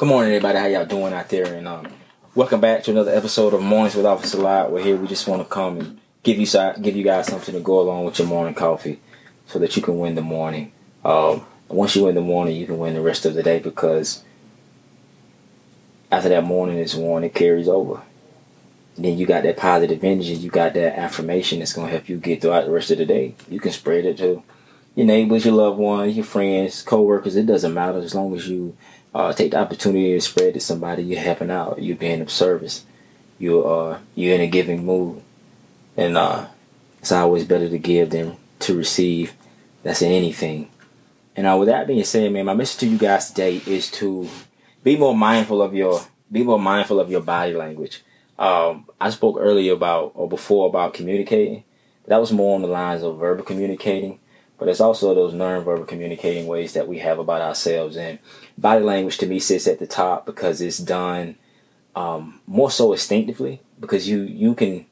Good morning, everybody. How y'all doing out there? And um, welcome back to another episode of Mornings with Officer Lot. We're here. We just want to come and give you give you guys something to go along with your morning coffee, so that you can win the morning. Um, once you win the morning, you can win the rest of the day because after that morning is won, it carries over. And then you got that positive energy. You got that affirmation that's gonna help you get throughout the rest of the day. You can spread it to your neighbors, your loved ones, your friends, co-workers. It doesn't matter as long as you uh, take the opportunity to spread to somebody. You're helping out. You're being of service. You're uh, you're in a giving mood, and uh, it's always better to give than to receive. That's in anything. And uh, with that being said, man, my message to you guys today is to be more mindful of your be more mindful of your body language. Um, I spoke earlier about or before about communicating. That was more on the lines of verbal communicating. But it's also those nonverbal communicating ways that we have about ourselves. And body language to me sits at the top because it's done um, more so instinctively. Because you you can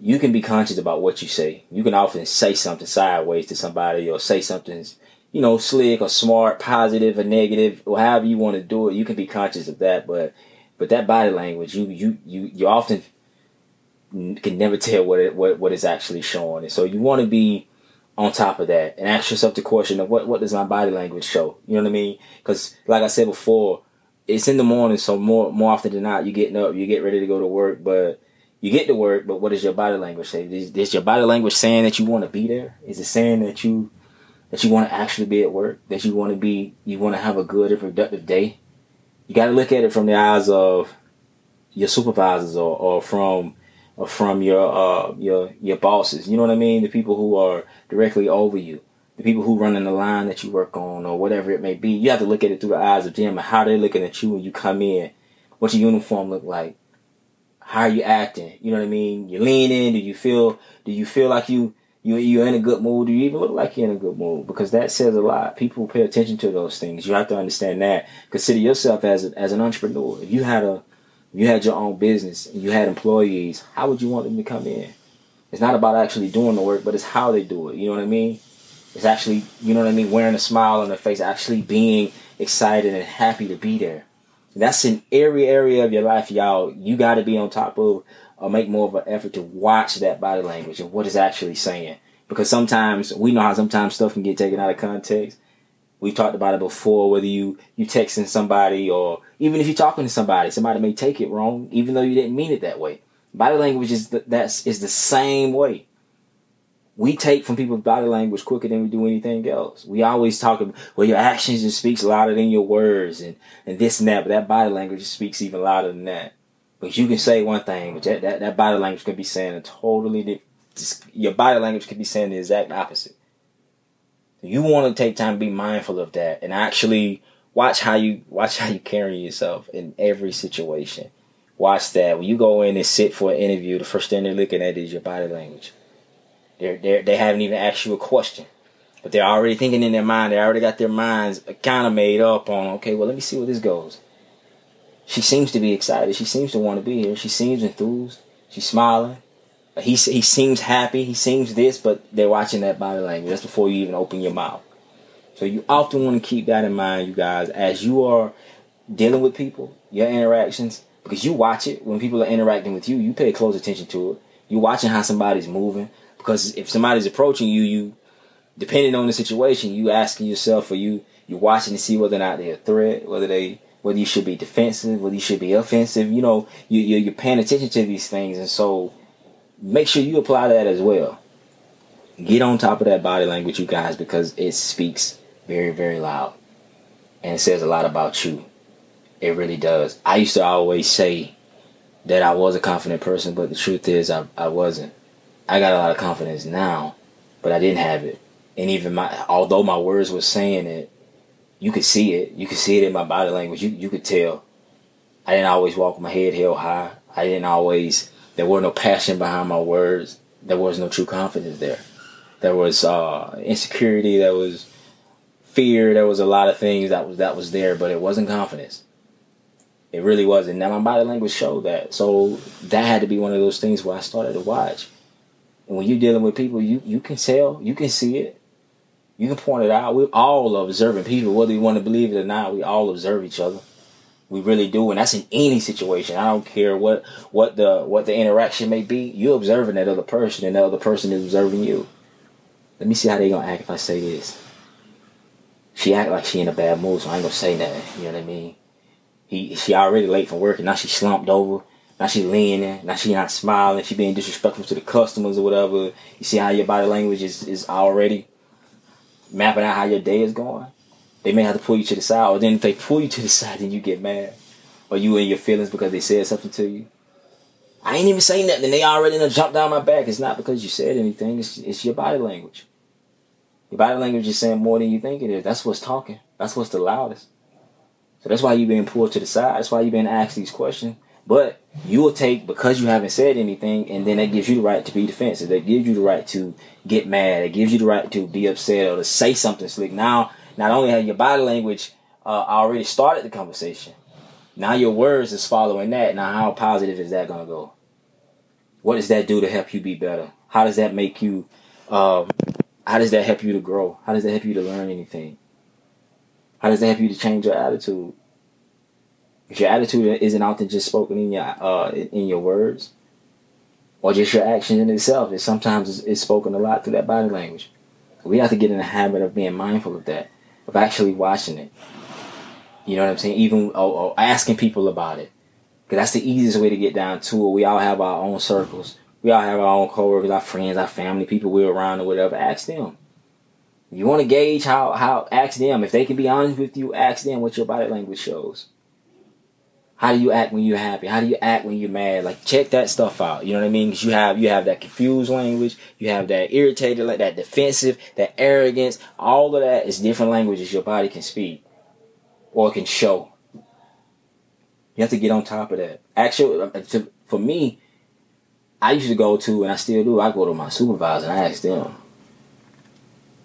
you can be conscious about what you say. You can often say something sideways to somebody or say something you know, slick or smart, positive or negative, or however you want to do it, you can be conscious of that. But but that body language, you you you you often can never tell what it what what is actually showing. And so you want to be on top of that and ask yourself the question of what what does my body language show? You know what I mean? Because like I said before, it's in the morning, so more more often than not, you're getting up, you get ready to go to work, but you get to work, but what does your body language say? Is, is your body language saying that you want to be there? Is it saying that you that you want to actually be at work, that you want to be, you want to have a good and productive day, you got to look at it from the eyes of your supervisors or, or from from your uh, your your bosses. You know what I mean? The people who are directly over you, the people who run in the line that you work on, or whatever it may be. You have to look at it through the eyes of them and how they're looking at you when you come in. What's your uniform look like? How are you acting? You know what I mean? You lean in. Do you feel? Do you feel like you you you're in a good mood. Do you even look like you're in a good mood? Because that says a lot. People pay attention to those things. You have to understand that. Consider yourself as a, as an entrepreneur. If you had a you had your own business and you had employees, how would you want them to come in? It's not about actually doing the work, but it's how they do it. You know what I mean? It's actually, you know what I mean, wearing a smile on their face, actually being excited and happy to be there. That's in every area of your life, y'all. You got to be on top of or make more of an effort to watch that body language and what it's actually saying. Because sometimes we know how sometimes stuff can get taken out of context. We've talked about it before, whether you, you texting somebody or even if you're talking to somebody, somebody may take it wrong, even though you didn't mean it that way. Body language is the, that's, is the same way. We take from people's body language quicker than we do anything else. We always talk about, well, your actions just speaks louder than your words and, and this and that, but that body language speaks even louder than that. But you can say one thing, but that, that, that body language could be saying a totally different. Your body language could be saying the exact opposite. You want to take time to be mindful of that and actually watch how you watch how you carry yourself in every situation. Watch that when you go in and sit for an interview. The first thing they're looking at is your body language. They're, they're they haven't even asked you a question, but they're already thinking in their mind. They already got their minds kind of made up on. Okay, well let me see where this goes she seems to be excited. She seems to want to be here. She seems enthused. She's smiling. He he seems happy. He seems this, but they're watching that body language. That's before you even open your mouth. So you often want to keep that in mind, you guys, as you are dealing with people, your interactions, because you watch it when people are interacting with you. You pay close attention to it. You're watching how somebody's moving because if somebody's approaching you, you depending on the situation, you asking yourself, or you you're watching to see whether or not they're a threat, whether they whether you should be defensive, whether you should be offensive. You know, you, you're paying attention to these things, and so make sure you apply that as well. Get on top of that body language, you guys, because it speaks very, very loud, and it says a lot about you. It really does. I used to always say that I was a confident person, but the truth is, I, I wasn't. I got a lot of confidence now, but I didn't have it. And even my, although my words were saying it, you could see it. You could see it in my body language. You you could tell. I didn't always walk with my head held high. I didn't always. There were no passion behind my words. There was no true confidence there. There was uh, insecurity. There was fear. There was a lot of things that was that was there, but it wasn't confidence. It really wasn't. Now my body language showed that. So that had to be one of those things where I started to watch. And when you're dealing with people, you you can tell, you can see it. You can point it out. We're all observing people, whether you want to believe it or not. We all observe each other. We really do, and that's in any situation. I don't care what what the what the interaction may be. You're observing that other person, and that other person is observing you. Let me see how they gonna act if I say this. She act like she in a bad mood, so I ain't gonna say nothing. You know what I mean? He she already late from work, and now she slumped over. Now she leaning. Now she not smiling. She being disrespectful to the customers or whatever. You see how your body language is is already mapping out how your day is going they may have to pull you to the side, or then if they pull you to the side, then you get mad, or you in your feelings because they said something to you. I ain't even saying nothing. They already done jumped down my back. It's not because you said anything. It's it's your body language. Your body language is saying more than you think it is. That's what's talking. That's what's the loudest. So that's why you being pulled to the side. That's why you being asked these questions. But you will take because you haven't said anything, and then that gives you the right to be defensive. That gives you the right to get mad. It gives you the right to be upset or to say something slick. Now not only have your body language uh, already started the conversation, now your words is following that. Now, how positive is that going to go? What does that do to help you be better? How does that make you? Um, how does that help you to grow? How does that help you to learn anything? How does that help you to change your attitude? If your attitude isn't often just spoken in your uh, in your words, or just your action in itself, it sometimes is, is spoken a lot through that body language. We have to get in the habit of being mindful of that of actually watching it. You know what I'm saying? Even or, or asking people about it, because that's the easiest way to get down to it. We all have our own circles. We all have our own coworkers, our friends, our family, people we're around or whatever. Ask them. You want to gauge how how ask them if they can be honest with you. Ask them what your body language shows. How do you act when you're happy? How do you act when you're mad? Like check that stuff out. You know what I mean? Because you have you have that confused language, you have that irritated, like that defensive, that arrogance. All of that is different languages your body can speak or can show. You have to get on top of that. Actually, uh, for me, I used to go to, and I still do. I go to my supervisor and I ask them,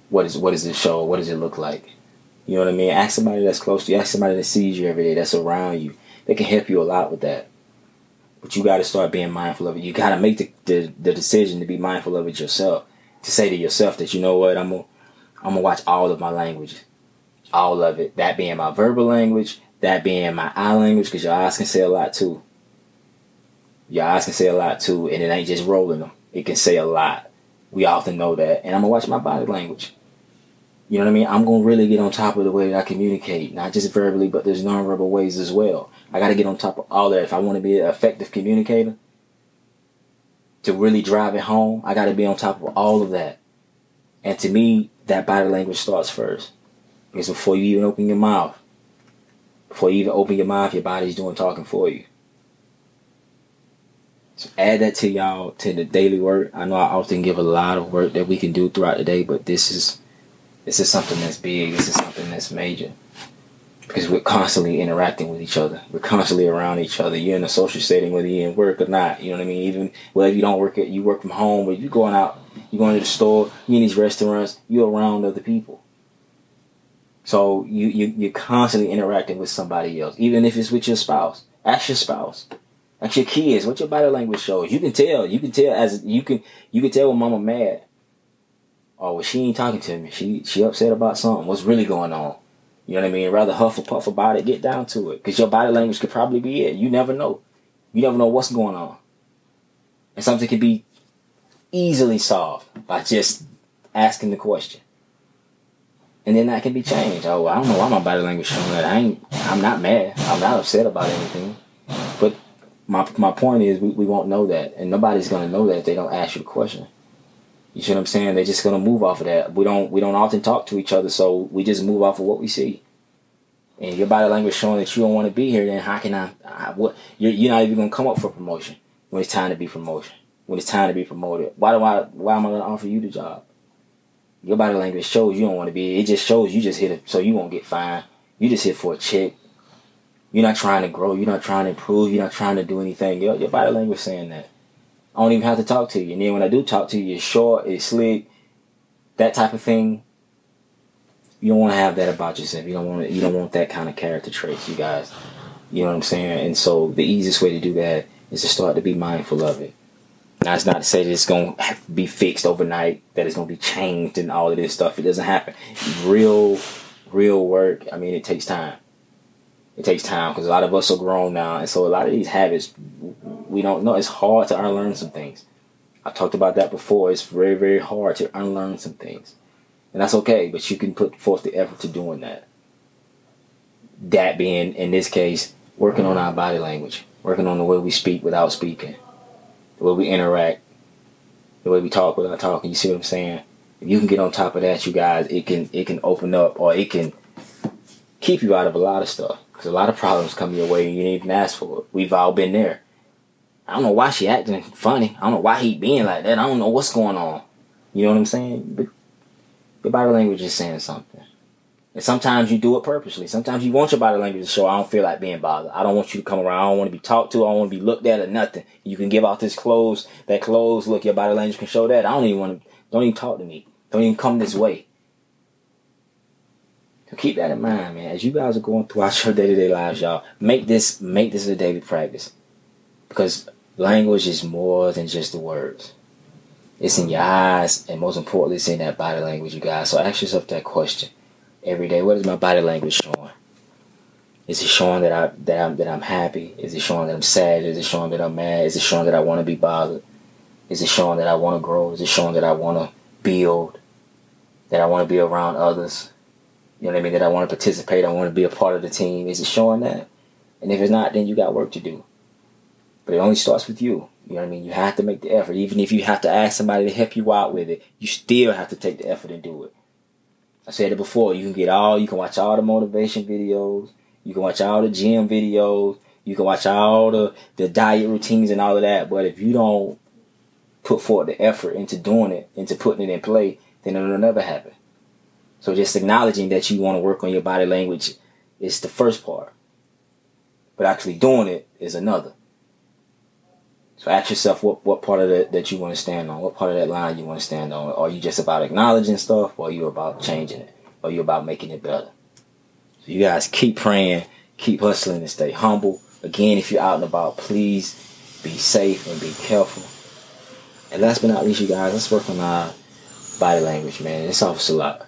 "What is what does it show? What does it look like?" You know what I mean? Ask somebody that's close to you. Ask somebody that sees you every day. That's around you they can help you a lot with that. But you got to start being mindful of it. You got to make the, the, the decision to be mindful of it yourself. To say to yourself that you know what I'm gonna I'm gonna watch all of my language, all of it. That being my verbal language, that being my eye language, because your eyes can say a lot too. Your eyes can say a lot too, and it ain't just rolling them. It can say a lot. We often know that, and I'm gonna watch my body language. You know what I mean? I'm gonna really get on top of the way I communicate, not just verbally, but there's nonverbal ways as well. I got to get on top of all that if I want to be an effective communicator. To really drive it home, I got to be on top of all of that. And to me, that body language starts first. Because before you even open your mouth, before you even open your mouth, your body's doing talking for you. So add that to y'all to the daily work. I know I often give a lot of work that we can do throughout the day, but this is this is something that's big. This is something that's major because we're constantly interacting with each other. We're constantly around each other. You're in a social setting, whether you're in work or not. You know what I mean? Even well, if you don't work at, you work from home, but you're going out, you're going to the store, you're in these restaurants, you're around other people. So you, you you're constantly interacting with somebody else, even if it's with your spouse. Ask your spouse, ask your kids what your body language shows. You can tell. You can tell as you can you can tell when mama mad. Oh, well, she ain't talking to me. She she upset about something. What's really going on? You know what I mean? Rather huff or puff about it, get down to it. Because your body language could probably be it. You never know. You never know what's going on. And something can be easily solved by just asking the question. And then that can be changed. Oh, I don't know why my body language showing that. I ain't, I'm not mad. I'm not upset about anything. But my, my point is, we, we won't know that. And nobody's going to know that if they don't ask you the question. You see what I'm saying? They're just gonna move off of that. We don't we don't often talk to each other, so we just move off of what we see. And your body language showing that you don't want to be here, then how can I? I what you're, you're not even gonna come up for promotion when it's time to be promotion. When it's time to be promoted, why do I? Why am I gonna offer you the job? Your body language shows you don't want to be. It just shows you just hit it, so you won't get fined. You just hit for a check. You're not trying to grow. You're not trying to improve. You're not trying to do anything. Your, your body language saying that. I don't even have to talk to you. And then when I do talk to you, it's short, it's slick, that type of thing. You don't want to have that about yourself. You don't want to, you don't want that kind of character traits, you guys. You know what I'm saying? And so the easiest way to do that is to start to be mindful of it. Now it's not to say that it's gonna be fixed overnight, that it's gonna be changed and all of this stuff. It doesn't happen. Real, real work. I mean, it takes time. It takes time because a lot of us are grown now, and so a lot of these habits we don't know. It's hard to unlearn some things. I talked about that before. It's very, very hard to unlearn some things, and that's okay. But you can put forth the effort to doing that. That being, in this case, working on our body language, working on the way we speak without speaking, the way we interact, the way we talk without talking. You see what I'm saying? If you can get on top of that, you guys, it can it can open up or it can keep you out of a lot of stuff. Because a lot of problems come your way and you didn't even ask for it. We've all been there. I don't know why she acting funny. I don't know why he being like that. I don't know what's going on. You know what I'm saying? But your body language is saying something. And sometimes you do it purposely. Sometimes you want your body language to show I don't feel like being bothered. I don't want you to come around. I don't want to be talked to. I don't want to be looked at or nothing. You can give out this clothes, that clothes look, your body language can show that. I don't even want to, don't even talk to me. Don't even come this way. Keep that in mind, man. As you guys are going throughout your day to day lives, y'all, make this make this a daily practice. Because language is more than just the words. It's in your eyes, and most importantly, it's in that body language, you guys. So ask yourself that question every day. What is my body language showing? Is it showing that I that I'm that I'm happy? Is it showing that I'm sad? Is it showing that I'm mad? Is it showing that I want to be bothered? Is it showing that I want to grow? Is it showing that I want to build? That I want to be around others? You know what I mean? That I want to participate. I want to be a part of the team. Is it showing that? And if it's not, then you got work to do. But it only starts with you. You know what I mean? You have to make the effort. Even if you have to ask somebody to help you out with it, you still have to take the effort and do it. I said it before. You can get all, you can watch all the motivation videos. You can watch all the gym videos. You can watch all the, the diet routines and all of that. But if you don't put forth the effort into doing it, into putting it in play, then it'll never happen. So just acknowledging that you want to work on your body language is the first part. But actually doing it is another. So ask yourself what, what part of that that you want to stand on, what part of that line you want to stand on. Are you just about acknowledging stuff or are you about changing it? Or are you about making it better? So you guys keep praying, keep hustling and stay humble. Again, if you're out and about, please be safe and be careful. And last but not least, you guys, let's work on our body language, man. It's helps a lot.